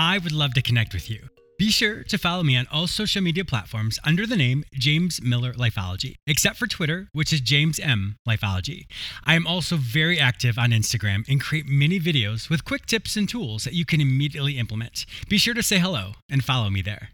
I would love to connect with you. Be sure to follow me on all social media platforms under the name James Miller Lifeology, except for Twitter, which is James M Lifeology. I am also very active on Instagram and create many videos with quick tips and tools that you can immediately implement. Be sure to say hello and follow me there.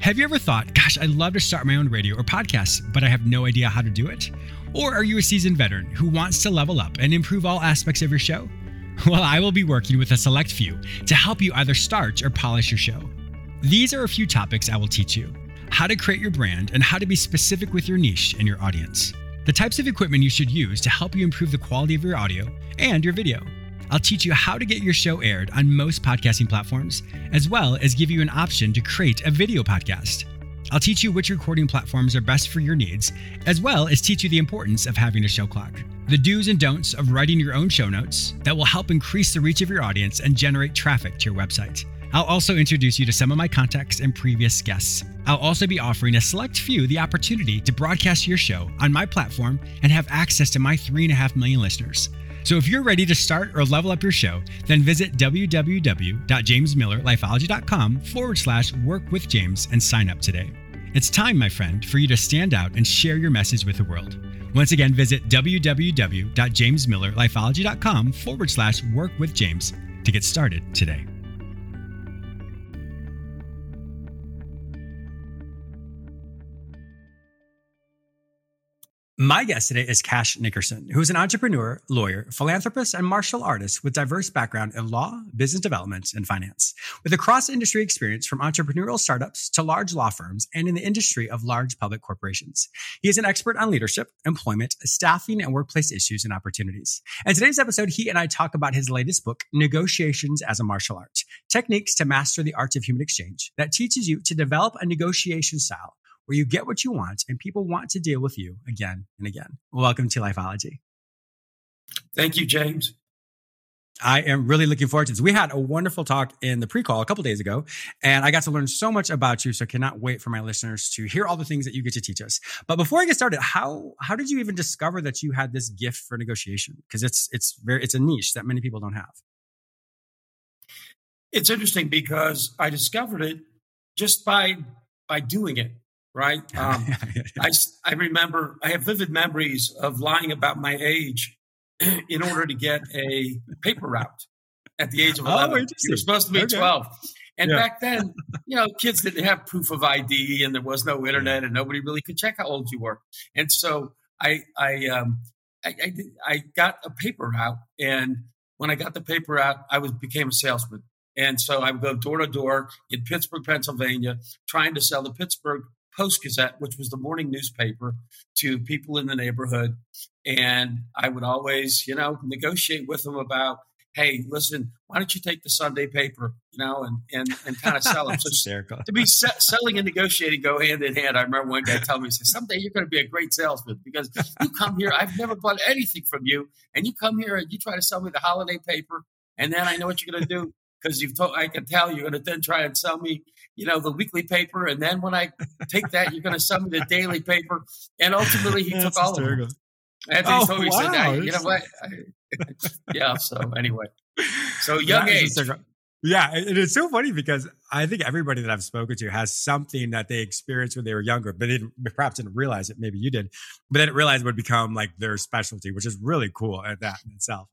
Have you ever thought, gosh, I'd love to start my own radio or podcast, but I have no idea how to do it? Or are you a seasoned veteran who wants to level up and improve all aspects of your show? Well, I will be working with a select few to help you either start or polish your show. These are a few topics I will teach you how to create your brand and how to be specific with your niche and your audience, the types of equipment you should use to help you improve the quality of your audio and your video. I'll teach you how to get your show aired on most podcasting platforms, as well as give you an option to create a video podcast. I'll teach you which recording platforms are best for your needs, as well as teach you the importance of having a show clock, the do's and don'ts of writing your own show notes that will help increase the reach of your audience and generate traffic to your website. I'll also introduce you to some of my contacts and previous guests. I'll also be offering a select few the opportunity to broadcast your show on my platform and have access to my 3.5 million listeners. So if you're ready to start or level up your show, then visit www.jamesmillerlifeology.com forward slash work with James and sign up today. It's time, my friend, for you to stand out and share your message with the world. Once again, visit www.jamesmillerlifeology.com forward slash work with James to get started today. My guest today is Cash Nickerson, who is an entrepreneur, lawyer, philanthropist, and martial artist with diverse background in law, business development, and finance. With a cross-industry experience from entrepreneurial startups to large law firms and in the industry of large public corporations. He is an expert on leadership, employment, staffing, and workplace issues and opportunities. In today's episode, he and I talk about his latest book, Negotiations as a Martial Art, Techniques to Master the Art of Human Exchange, that teaches you to develop a negotiation style where you get what you want and people want to deal with you again and again. Welcome to Lifeology. Thank you, James. I am really looking forward to this. We had a wonderful talk in the pre-call a couple days ago, and I got to learn so much about you. So I cannot wait for my listeners to hear all the things that you get to teach us. But before I get started, how how did you even discover that you had this gift for negotiation? Because it's it's very it's a niche that many people don't have. It's interesting because I discovered it just by by doing it right? Um, I, I remember, I have vivid memories of lying about my age in order to get a paper route at the age of 11. Oh, you were supposed to be okay. 12. And yeah. back then, you know, kids didn't have proof of ID and there was no internet and nobody really could check how old you were. And so I, I, um, I, I, I got a paper route. And when I got the paper out, I was became a salesman. And so I would go door to door in Pittsburgh, Pennsylvania, trying to sell the Pittsburgh Post Gazette, which was the morning newspaper, to people in the neighborhood. And I would always, you know, negotiate with them about, hey, listen, why don't you take the Sunday paper, you know, and and, and kind of sell them. so to be se- selling and negotiating go hand in hand. I remember one guy telling me, he said, someday you're going to be a great salesman because you come here, I've never bought anything from you, and you come here and you try to sell me the holiday paper, and then I know what you're going to do because you've told I can tell you're going to then try and sell me, you know, the weekly paper, and then when I take that, you're going to sell me the daily paper, and ultimately he took all hysterical. of them. After oh, he told me, wow. said, "You know what?" yeah. So anyway, so young age. Yeah, and it is so funny because I think everybody that I've spoken to has something that they experienced when they were younger, but they didn't, perhaps didn't realize it. Maybe you did, but then it realized it would become like their specialty, which is really cool at that in itself.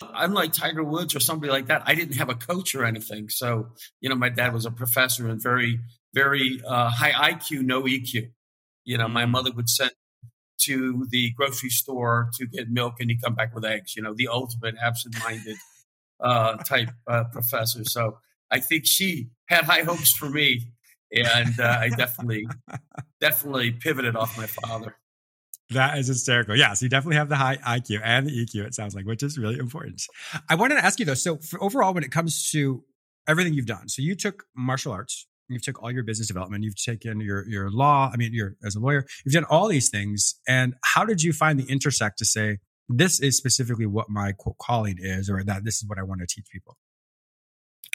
Unlike Tiger Woods or somebody like that, I didn't have a coach or anything. So, you know, my dad was a professor and very, very uh, high IQ, no EQ. You know, mm-hmm. my mm. mother would send to the grocery store to get milk and he'd come back with eggs, you know, the ultimate absent minded uh, type uh, professor. So I think she had high hopes for me. And uh, I definitely, definitely pivoted off my father. That is hysterical. Yeah, so you definitely have the high IQ and the EQ. It sounds like, which is really important. I wanted to ask you though. So, overall, when it comes to everything you've done, so you took martial arts, you've took all your business development, you've taken your your law. I mean, you're as a lawyer, you've done all these things. And how did you find the intersect to say this is specifically what my quote calling is, or that this is what I want to teach people?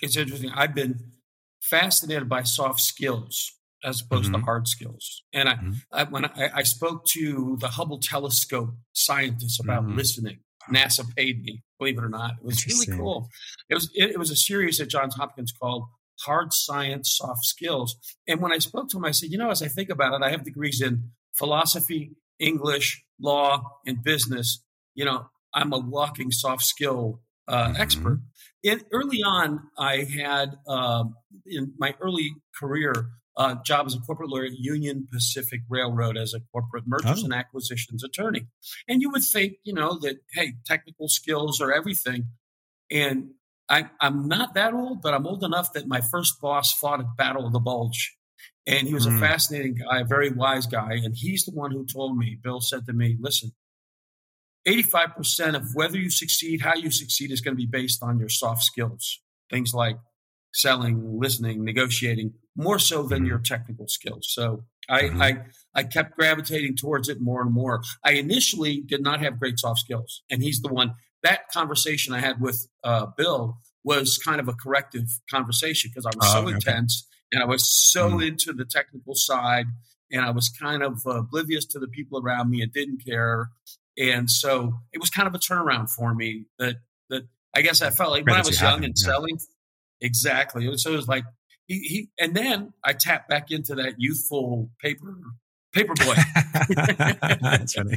It's interesting. I've been fascinated by soft skills as opposed mm-hmm. to hard skills. And I, mm-hmm. I when I, I, spoke to the Hubble telescope scientists about mm-hmm. listening, NASA paid me, believe it or not. It was really cool. It was it, it, was a series at Johns Hopkins called Hard Science, Soft Skills. And when I spoke to him, I said, you know, as I think about it, I have degrees in philosophy, English, law, and business. You know, I'm a walking soft skill uh, mm-hmm. expert. And early on, I had uh, in my early career uh, job as a corporate lawyer at Union Pacific Railroad as a corporate mergers oh. and acquisitions attorney. And you would think, you know, that, hey, technical skills are everything. And I, am not that old, but I'm old enough that my first boss fought at Battle of the Bulge. And he was mm. a fascinating guy, a very wise guy. And he's the one who told me, Bill said to me, listen, 85% of whether you succeed, how you succeed is going to be based on your soft skills. Things like selling, listening, negotiating, more so than your mm-hmm. technical skills. So I, mm-hmm. I, I kept gravitating towards it more and more. I initially did not have great soft skills, and he's the one. That conversation I had with uh, Bill was kind of a corrective conversation because I was so okay. intense and I was so mm-hmm. into the technical side, and I was kind of oblivious to the people around me and didn't care. And so it was kind of a turnaround for me that that I guess I felt like when I was young and yeah. selling, Exactly. So it was like he, he and then I tapped back into that youthful paper paper boy. That's funny.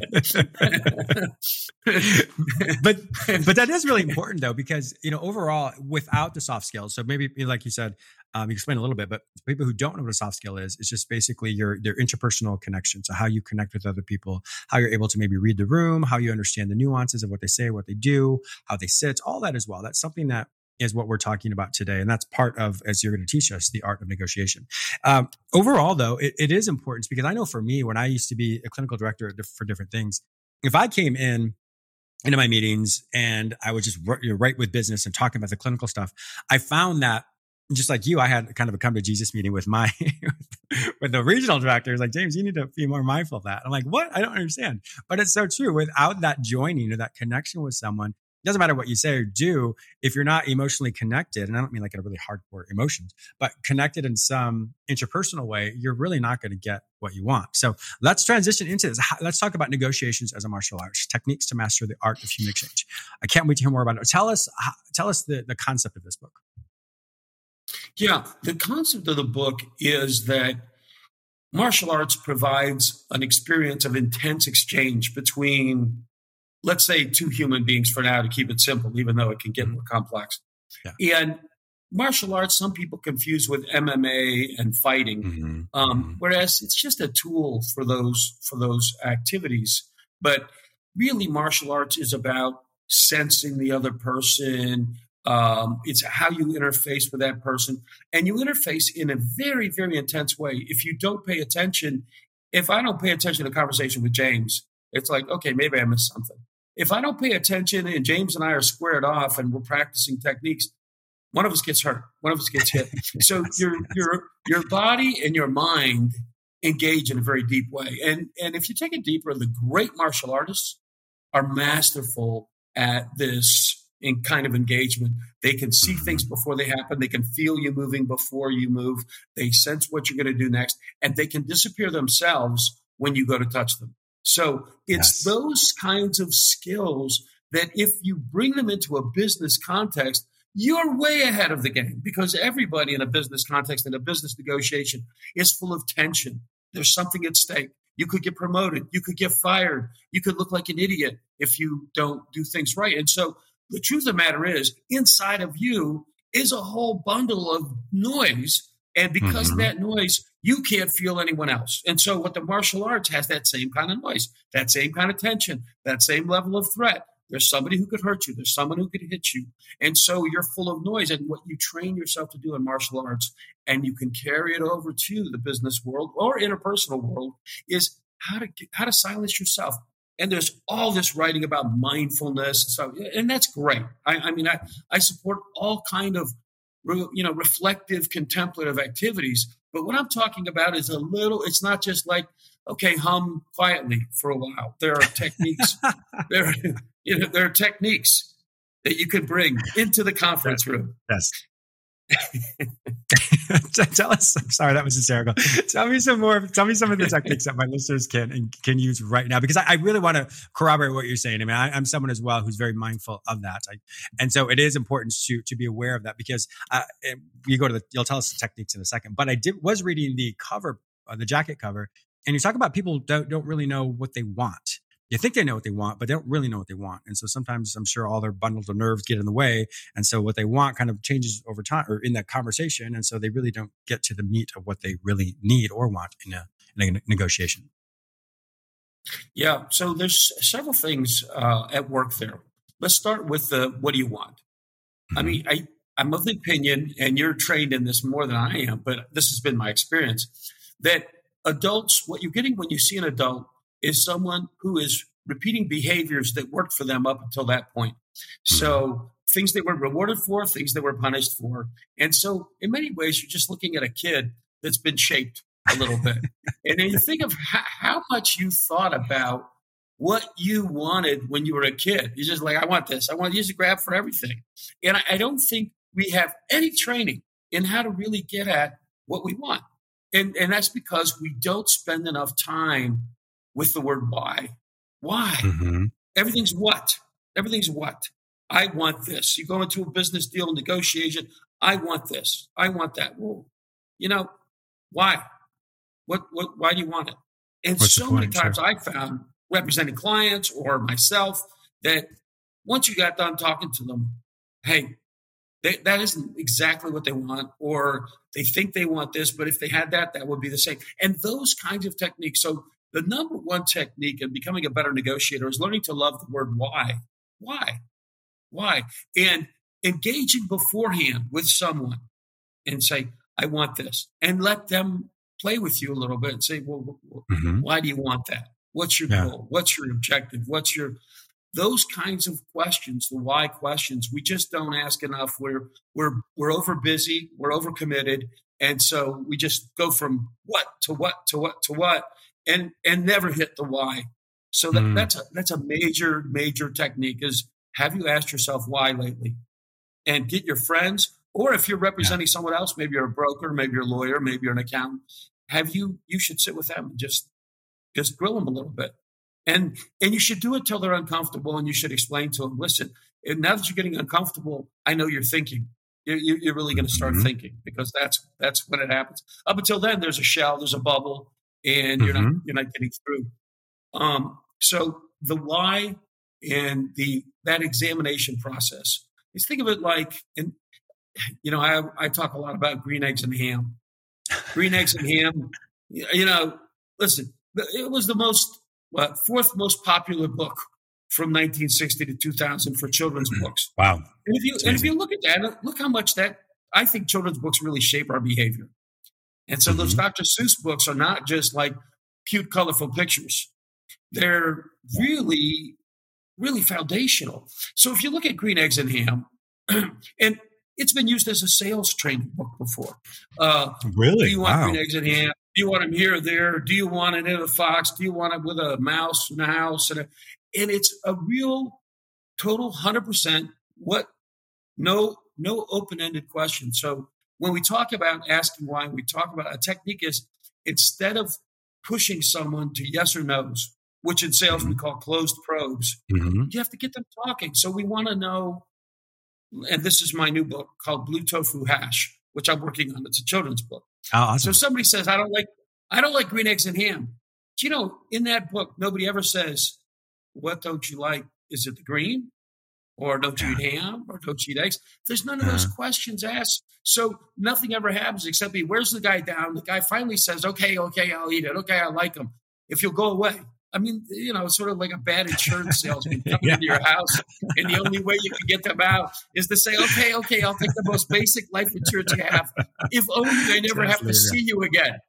but but that is really important though because you know overall without the soft skills so maybe like you said um, you explain a little bit but people who don't know what a soft skill is it's just basically your their interpersonal connection so how you connect with other people how you're able to maybe read the room how you understand the nuances of what they say what they do how they sit all that as well that's something that is what we're talking about today. And that's part of, as you're going to teach us, the art of negotiation. Um, overall, though, it, it is important because I know for me, when I used to be a clinical director for different things, if I came in into my meetings and I was just right with business and talking about the clinical stuff, I found that just like you, I had kind of a come to Jesus meeting with my with the regional director. He's like, James, you need to be more mindful of that. I'm like, what? I don't understand. But it's so true. Without that joining or that connection with someone, doesn't matter what you say or do if you're not emotionally connected and i don't mean like in a really hardcore emotions but connected in some interpersonal way you're really not going to get what you want. So let's transition into this. Let's talk about negotiations as a martial arts techniques to master the art of human exchange. I can't wait to hear more about it. Tell us tell us the, the concept of this book. Yeah the concept of the book is that martial arts provides an experience of intense exchange between let's say two human beings for now to keep it simple, even though it can get more complex. Yeah. And martial arts, some people confuse with MMA and fighting, mm-hmm. Um, mm-hmm. whereas it's just a tool for those for those activities. But really, martial arts is about sensing the other person. Um, it's how you interface with that person, and you interface in a very, very intense way. If you don't pay attention, if I don't pay attention to conversation with James, it's like, okay, maybe I missed something if I don't pay attention and James and I are squared off and we're practicing techniques, one of us gets hurt, one of us gets hit. so your your your body and your mind engage in a very deep way. And and if you take it deeper, the great martial artists are masterful at this in kind of engagement. They can see mm-hmm. things before they happen. They can feel you moving before you move. They sense what you're going to do next, and they can disappear themselves when you go to touch them. So it's yes. those kinds of skills that if you bring them into a business context, you're way ahead of the game because everybody in a business context, in a business negotiation, is full of tension. There's something at stake. You could get promoted. You could get fired. You could look like an idiot if you don't do things right. And so the truth of the matter is, inside of you is a whole bundle of noise. And because mm-hmm. of that noise, you can't feel anyone else. And so, what the martial arts has that same kind of noise, that same kind of tension, that same level of threat. There's somebody who could hurt you. There's someone who could hit you. And so you're full of noise. And what you train yourself to do in martial arts, and you can carry it over to the business world or interpersonal world, is how to get, how to silence yourself. And there's all this writing about mindfulness and stuff, and that's great. I, I mean, I, I support all kind of you know reflective, contemplative activities. But what I'm talking about is a little. It's not just like okay, hum quietly for a while. There are techniques. there, you know, there are techniques that you can bring into the conference room. Yes. tell us. I'm sorry, that was hysterical. Tell me some more. Tell me some of the techniques that my listeners can can use right now, because I, I really want to corroborate what you're saying. I mean, I, am someone as well who's very mindful of that, I, and so it is important to to be aware of that because uh, you go to the. You'll tell us the techniques in a second, but I did was reading the cover, uh, the jacket cover, and you talk about people don't don't really know what they want you think they know what they want, but they don't really know what they want. And so sometimes I'm sure all their bundles of nerves get in the way. And so what they want kind of changes over time or in that conversation. And so they really don't get to the meat of what they really need or want in a, in a negotiation. Yeah. So there's several things uh, at work there. Let's start with the what do you want? Mm-hmm. I mean, I, I'm of the opinion, and you're trained in this more than I am, but this has been my experience that adults, what you're getting when you see an adult is someone who is repeating behaviors that worked for them up until that point. So things they were rewarded for, things they were punished for. And so in many ways, you're just looking at a kid that's been shaped a little bit. and then you think of how, how, much you thought about what you wanted when you were a kid. You're just like, I want this. I want to use a grab for everything. And I, I don't think we have any training in how to really get at what we want. And, and that's because we don't spend enough time with the word why. Why? Mm-hmm. Everything's what? Everything's what? I want this. You go into a business deal negotiation. I want this. I want that. Well, you know, why? What, what, why do you want it? And What's so many times I found representing clients or myself that once you got done talking to them, hey, they, that isn't exactly what they want, or they think they want this, but if they had that, that would be the same. And those kinds of techniques. So the number one technique in becoming a better negotiator is learning to love the word why. Why? Why? And engaging beforehand with someone and say, I want this, and let them play with you a little bit and say, well, mm-hmm. why do you want that? What's your yeah. goal? What's your objective? What's your those kinds of questions, the why questions, we just don't ask enough. We're we're we're over busy, we're over committed, and so we just go from what to what to what to what, and and never hit the why. So that, mm. that's a that's a major major technique. Is have you asked yourself why lately, and get your friends, or if you're representing yeah. someone else, maybe you're a broker, maybe you're a lawyer, maybe you're an accountant. Have you you should sit with them and just just grill them a little bit, and and you should do it till they're uncomfortable, and you should explain to them, listen, now that you're getting uncomfortable, I know you're thinking. You're, you're really going to start mm-hmm. thinking because that's that's when it happens. Up until then, there's a shell, there's a bubble, and you're mm-hmm. not you're not getting through. Um, so the why and the that examination process is think of it like and you know I I talk a lot about green eggs and ham. Green eggs and ham. You know, listen, it was the most what, fourth most popular book from 1960 to 2000 for children's mm-hmm. books. Wow! And if you and if you look at that, look how much that I think children's books really shape our behavior. And so mm-hmm. those Dr. Seuss books are not just like cute, colorful pictures. They're really, really foundational. So if you look at Green Eggs and Ham, and it's been used as a sales training book before. Uh, really? Do you want wow. green eggs and ham? Do you want them here or there? Do you want it in a fox? Do you want it with a mouse in a house? And, a, and it's a real, total, hundred percent. What? No, no open-ended question. So when we talk about asking why, we talk about a technique is instead of pushing someone to yes or no's, which in sales mm-hmm. we call closed probes, mm-hmm. you have to get them talking. So we want to know, and this is my new book called Blue Tofu Hash, which I'm working on. It's a children's book. Oh, awesome. So somebody says, I don't like, I don't like green eggs and ham. Do you know, in that book, nobody ever says, what don't you like? Is it the green? Or don't you eat ham or don't you eat eggs? There's none of those questions asked. So nothing ever happens except he wears the guy down. The guy finally says, okay, okay, I'll eat it. Okay, I like him. If you'll go away. I mean, you know, sort of like a bad insurance salesman coming yeah. into your house, and the only way you can get them out is to say, "Okay, okay, I'll take the most basic life insurance you have, if only I never have to see you again."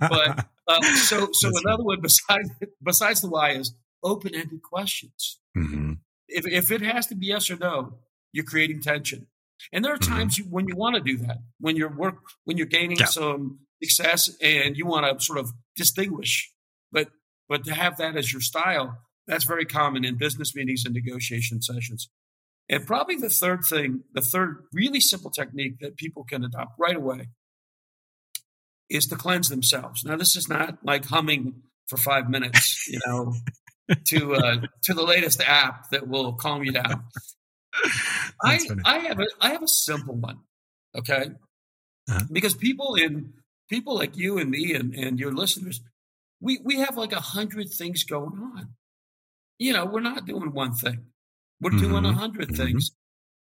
but uh, so so That's another one besides besides the why is open ended questions. Mm-hmm. If if it has to be yes or no, you're creating tension. And there are mm-hmm. times mm-hmm. you, when you want to do that, when you're work, when you're gaining yeah. some success, and you want to sort of distinguish. But but to have that as your style, that's very common in business meetings and negotiation sessions. And probably the third thing, the third really simple technique that people can adopt right away is to cleanse themselves. Now, this is not like humming for five minutes, you know, to uh, to the latest app that will calm you down. I I have a I have a simple one, okay, uh-huh. because people in people like you and me and, and your listeners, we we have like a hundred things going on. You know, we're not doing one thing. We're mm-hmm. doing a 100 mm-hmm. things.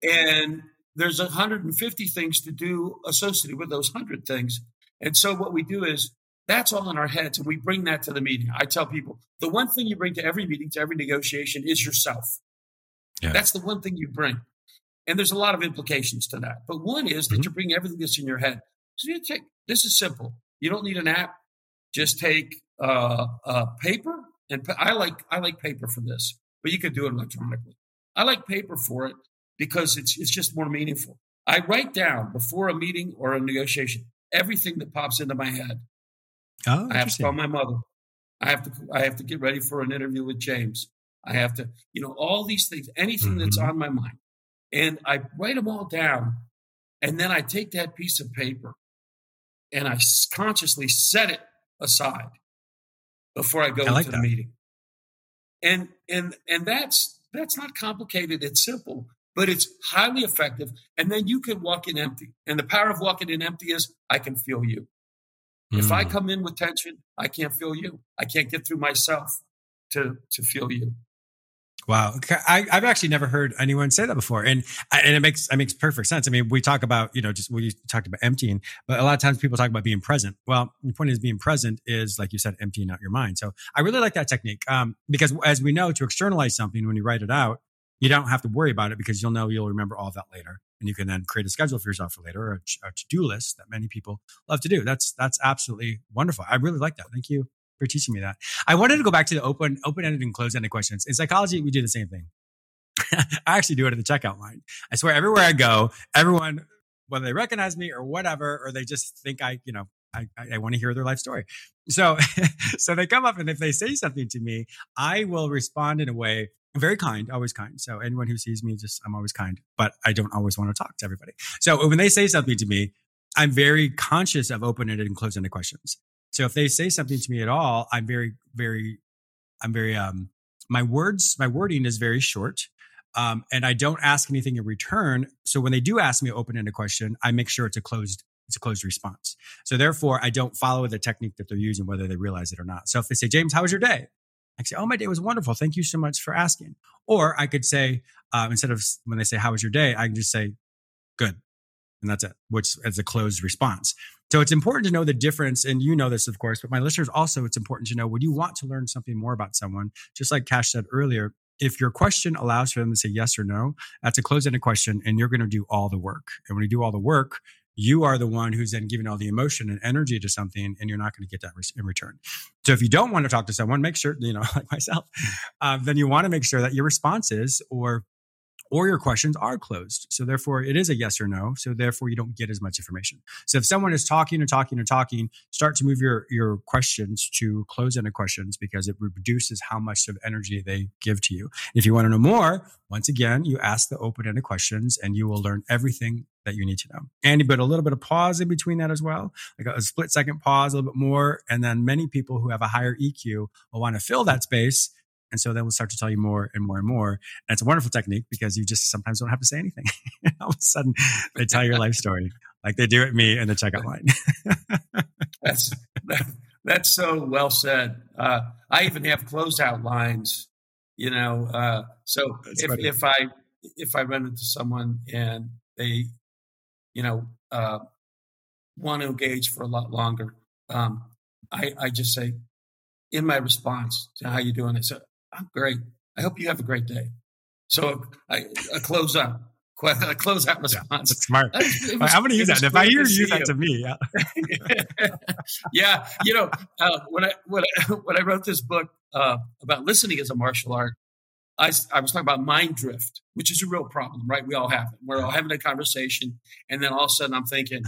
And there's 150 things to do associated with those 100 things. And so what we do is that's all in our heads and we bring that to the meeting. I tell people the one thing you bring to every meeting, to every negotiation is yourself. Yeah. That's the one thing you bring. And there's a lot of implications to that. But one is that mm-hmm. you bring everything that's in your head. So you take, this is simple. You don't need an app. Just take uh, uh, paper and I like I like paper for this, but you could do it electronically. I like paper for it because it's it's just more meaningful. I write down before a meeting or a negotiation everything that pops into my head. Oh, I have to call my mother. I have to I have to get ready for an interview with James. I have to, you know, all these things, anything mm-hmm. that's on my mind. And I write them all down. And then I take that piece of paper and I consciously set it aside before I go I like into that. the meeting. And and and that's that's not complicated. It's simple, but it's highly effective. And then you can walk in empty. And the power of walking in empty is I can feel you. Mm. If I hmm. come in with tension, I can't feel you. I can't get through myself to, to feel you. Wow, I, have actually never heard anyone say that before, and and it makes it makes perfect sense. I mean, we talk about you know just we talked about emptying, but a lot of times people talk about being present. Well, the point is being present is like you said, emptying out your mind. So I really like that technique um, because as we know, to externalize something when you write it out, you don't have to worry about it because you'll know you'll remember all of that later, and you can then create a schedule for yourself for later or a, to do list that many people love to do. That's that's absolutely wonderful. I really like that. Thank you for teaching me that. I wanted to go back to the open, open-ended and closed-ended questions. In psychology, we do the same thing. I actually do it at the checkout line. I swear, everywhere I go, everyone, whether they recognize me or whatever, or they just think I, you know, I, I want to hear their life story. So, so they come up and if they say something to me, I will respond in a way very kind, always kind. So anyone who sees me, just I'm always kind, but I don't always want to talk to everybody. So when they say something to me, I'm very conscious of open-ended and closed-ended questions. So if they say something to me at all, I'm very, very, I'm very, um, my words, my wording is very short. Um, and I don't ask anything in return. So when they do ask me an open-ended question, I make sure it's a closed, it's a closed response. So therefore, I don't follow the technique that they're using, whether they realize it or not. So if they say, James, how was your day? I say, oh, my day was wonderful. Thank you so much for asking. Or I could say, um, instead of when they say, how was your day? I can just say, good. And that's it, which is a closed response. So it's important to know the difference. And you know this, of course, but my listeners also, it's important to know when you want to learn something more about someone, just like Cash said earlier, if your question allows for them to say yes or no, that's a closed ended question and you're going to do all the work. And when you do all the work, you are the one who's then giving all the emotion and energy to something and you're not going to get that in return. So if you don't want to talk to someone, make sure, you know, like myself, uh, then you want to make sure that your responses or or your questions are closed. So therefore it is a yes or no. So therefore you don't get as much information. So if someone is talking and talking and talking, start to move your, your questions to close ended questions because it reduces how much of energy they give to you. If you want to know more, once again, you ask the open ended questions and you will learn everything that you need to know. And you put a little bit of pause in between that as well, like a split second pause, a little bit more. And then many people who have a higher EQ will want to fill that space and so they will start to tell you more and more and more. And it's a wonderful technique because you just sometimes don't have to say anything. All of a sudden, they tell your life story like they do at me in the checkout line. that's that's so well said. Uh, I even have closeout lines. You know, uh, so if, if I if I run into someone and they, you know, uh, want to engage for a lot longer, um, I, I just say in my response to how you doing, I say, I'm great. I hope you have a great day. So I, I close out response. Yeah, that's smart. Was, I'm going to use that. If I hear you that to me, yeah. yeah, you know, uh, when I when I when I wrote this book uh, about listening as a martial art, I, I was talking about mind drift, which is a real problem, right? We all have it. We're all having a conversation, and then all of a sudden, I'm thinking,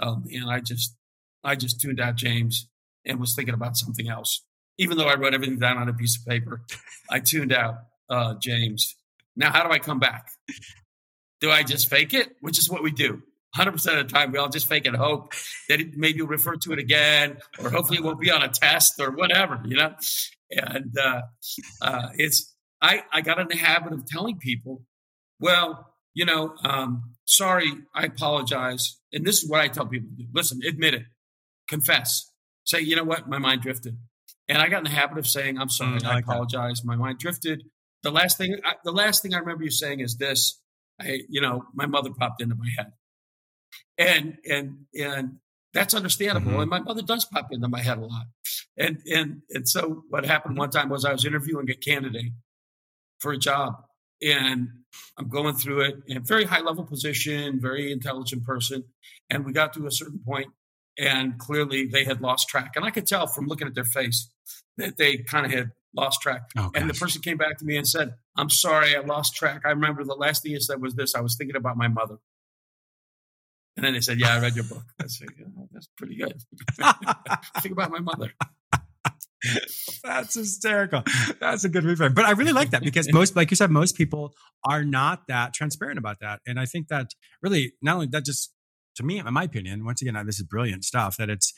um, and I just I just tuned out James and was thinking about something else. Even though I wrote everything down on a piece of paper, I tuned out uh, James. Now, how do I come back? Do I just fake it? Which is what we do. 100% of the time, we all just fake it hope that it, maybe you'll refer to it again, or hopefully it won't be on a test or whatever, you know? And uh, uh, it's, I, I got in the habit of telling people, well, you know, um, sorry, I apologize. And this is what I tell people to do. Listen, admit it, confess, say, you know what, my mind drifted. And I got in the habit of saying, I'm sorry, mm, I, like apologize, that. my mind drifted. The last thing, I, the last thing I remember you saying is this, I, you know, my mother popped into my head. And, and, and that's understandable. Mm-hmm. And my mother does pop into my head a lot. And, and, and so what happened one time was I was interviewing a candidate for a job and I'm going through it in a very high level position, very intelligent person. And we got to a certain point and clearly they had lost track. And I could tell from looking at their face that they kind of had lost track. Oh, and the person came back to me and said, I'm sorry, I lost track. I remember the last thing you said was this I was thinking about my mother. And then they said, Yeah, I read your book. I said, oh, That's pretty good. Think about my mother. That's hysterical. That's a good reframe. But I really like that because most, like you said, most people are not that transparent about that. And I think that really, not only that just to me, in my opinion, once again, this is brilliant stuff that it's,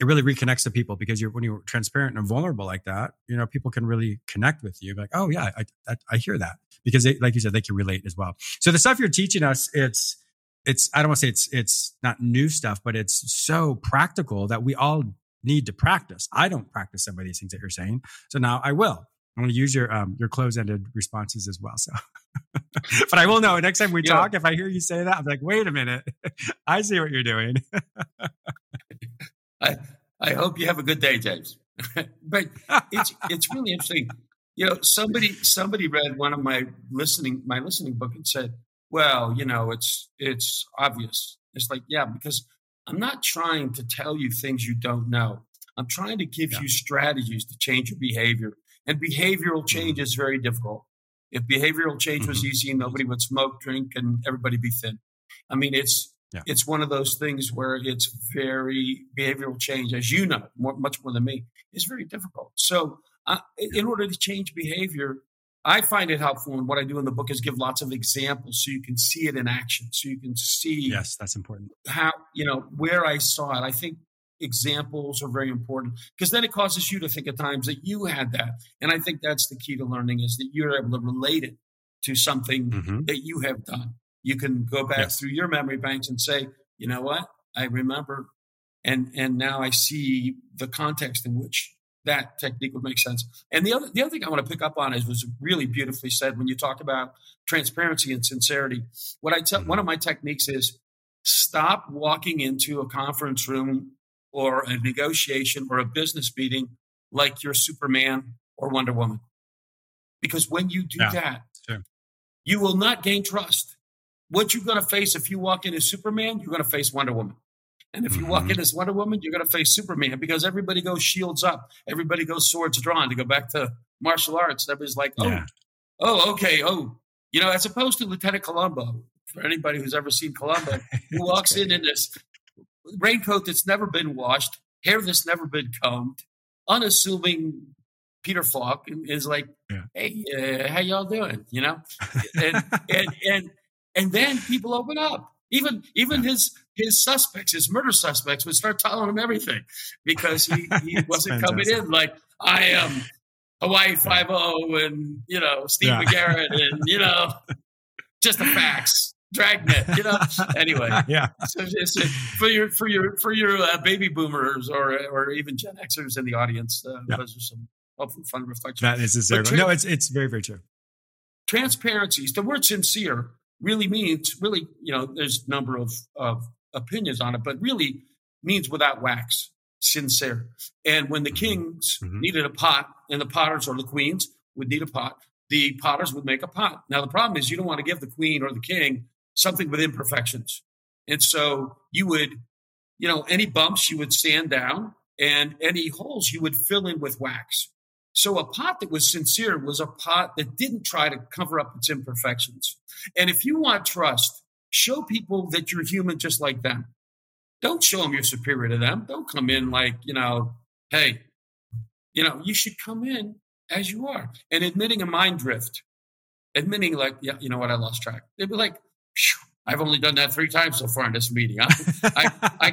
it really reconnects to people because you're when you're transparent and vulnerable like that, you know, people can really connect with you. Like, oh yeah, I I, I hear that because they, like you said, they can relate as well. So the stuff you're teaching us, it's it's I don't want to say it's it's not new stuff, but it's so practical that we all need to practice. I don't practice some of these things that you're saying, so now I will. I'm going to use your um, your close ended responses as well. So, but I will know next time we yeah. talk. If I hear you say that, I'm like, wait a minute, I see what you're doing. I I hope you have a good day, James. but it's it's really interesting. You know, somebody somebody read one of my listening my listening book and said, "Well, you know, it's it's obvious." It's like, yeah, because I'm not trying to tell you things you don't know. I'm trying to give yeah. you strategies to change your behavior. And behavioral change mm-hmm. is very difficult. If behavioral change mm-hmm. was easy, nobody would smoke, drink, and everybody be thin. I mean, it's yeah. it's one of those things where it's very behavioral change, as you know, more, much more than me, is very difficult. So, uh, in order to change behavior, I find it helpful. And what I do in the book is give lots of examples so you can see it in action, so you can see. Yes, that's important. How you know where I saw it. I think examples are very important because then it causes you to think at times that you had that. And I think that's the key to learning is that you're able to relate it to something mm-hmm. that you have done. You can go back yes. through your memory banks and say, you know what? I remember and and now I see the context in which that technique would make sense. And the other the other thing I want to pick up on is was really beautifully said when you talk about transparency and sincerity. What I tell one of my techniques is stop walking into a conference room or a negotiation or a business meeting like you're Superman or Wonder Woman. Because when you do yeah, that, sure. you will not gain trust. What you're going to face if you walk in as Superman, you're going to face Wonder Woman. And if you mm-hmm. walk in as Wonder Woman, you're going to face Superman because everybody goes shields up. Everybody goes swords drawn to go back to martial arts. Everybody's like, oh, yeah. oh, okay. Oh, you know, as opposed to Lieutenant Columbo, for anybody who's ever seen Columbo, who walks in in this raincoat that's never been washed, hair that's never been combed, unassuming Peter Falk is like, yeah. "Hey, uh, how y'all doing?" You know, and and and and then people open up. Even even yeah. his his suspects, his murder suspects, would start telling him everything because he, he wasn't coming in like I am Hawaii Five O and you know Steve yeah. McGarrett and you know just the facts. Dragnet, you know. anyway, yeah. So, so for your for your for your uh, baby boomers or or even Gen Xers in the audience, uh, yeah. those are some hopeful fun reflections. That is hysterical. no, it's it's very very true. Transparency. The word sincere really means really, you know, there's a number of of opinions on it, but really means without wax, sincere. And when the kings mm-hmm. needed a pot, and the potters or the queens would need a pot, the potters would make a pot. Now, the problem is you don't want to give the queen or the king something with imperfections. And so you would, you know, any bumps you would sand down and any holes you would fill in with wax. So a pot that was sincere was a pot that didn't try to cover up its imperfections. And if you want trust, show people that you're human just like them. Don't show them you're superior to them. Don't come in like, you know, hey, you know, you should come in as you are and admitting a mind drift, admitting like, yeah, you know what, I lost track. They'd be like, I've only done that three times so far in this meeting. I, I, I,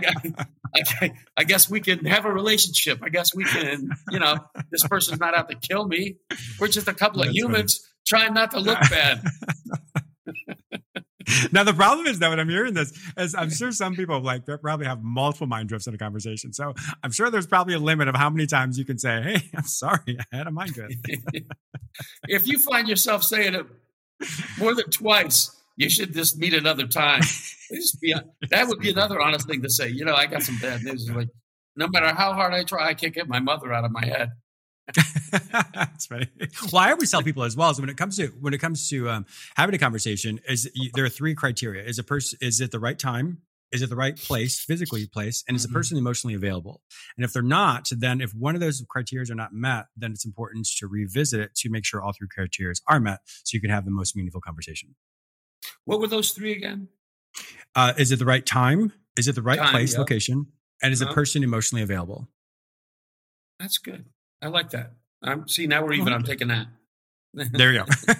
I, I, guess we can have a relationship. I guess we can, you know, this person's not out to kill me. We're just a couple of humans trying not to look bad. now the problem is that when I'm hearing this, is I'm sure some people like they probably have multiple mind drifts in a conversation. So I'm sure there's probably a limit of how many times you can say, "Hey, I'm sorry, I had a mind drift." if you find yourself saying it more than twice, you should just meet another time. Be, that would be another honest thing to say. You know, I got some bad news. Like, no matter how hard I try, I can't get my mother out of my head. That's funny. Well, I always tell people as well. So when it comes to when it comes to um, having a conversation, is there are three criteria: is a person is it the right time, is it the right place, physically place, and is the mm-hmm. person emotionally available? And if they're not, then if one of those criteria are not met, then it's important to revisit it to make sure all three criteria are met, so you can have the most meaningful conversation. What were those three again? Uh, is it the right time? Is it the right time, place, location? And is uh-huh. the person emotionally available? That's good. I like that. I'm see now we're even. I'm taking that. there you go.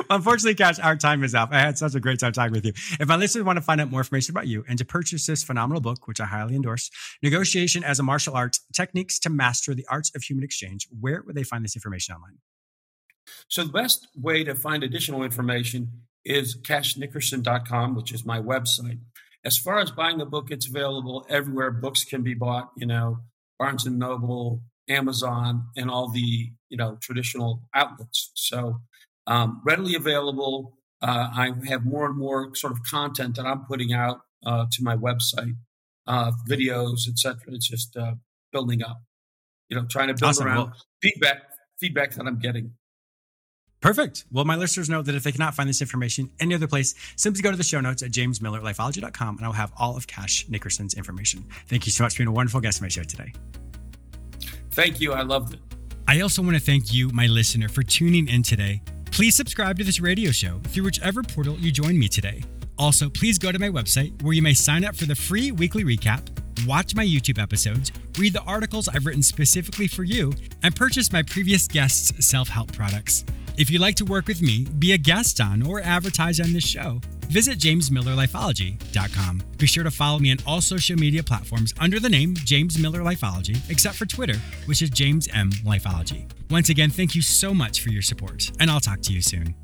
Unfortunately, Cash, our time is up. I had such a great time talking with you. If my listeners want to find out more information about you and to purchase this phenomenal book, which I highly endorse, Negotiation as a Martial Art Techniques to Master the Arts of Human Exchange, where would they find this information online? So, the best way to find additional information is cashnickerson.com, which is my website. As far as buying the book, it's available everywhere books can be bought, you know, Barnes and Noble, Amazon, and all the you know traditional outlets. So um, readily available. Uh, I have more and more sort of content that I'm putting out uh, to my website, uh, videos, etc. It's just uh, building up. You know, trying to build awesome. around well, feedback feedback that I'm getting. Perfect. Well, my listeners know that if they cannot find this information any other place, simply go to the show notes at jamesmillerlifeology.com and I'll have all of Cash Nickerson's information. Thank you so much for being a wonderful guest on my show today. Thank you. I loved it. I also want to thank you, my listener, for tuning in today. Please subscribe to this radio show through whichever portal you join me today. Also, please go to my website where you may sign up for the free weekly recap, watch my YouTube episodes, read the articles I've written specifically for you, and purchase my previous guests' self help products. If you'd like to work with me, be a guest on, or advertise on this show, visit jamesmillerlifeology.com. Be sure to follow me on all social media platforms under the name James Miller Lifeology, except for Twitter, which is James M Lifeology. Once again, thank you so much for your support, and I'll talk to you soon.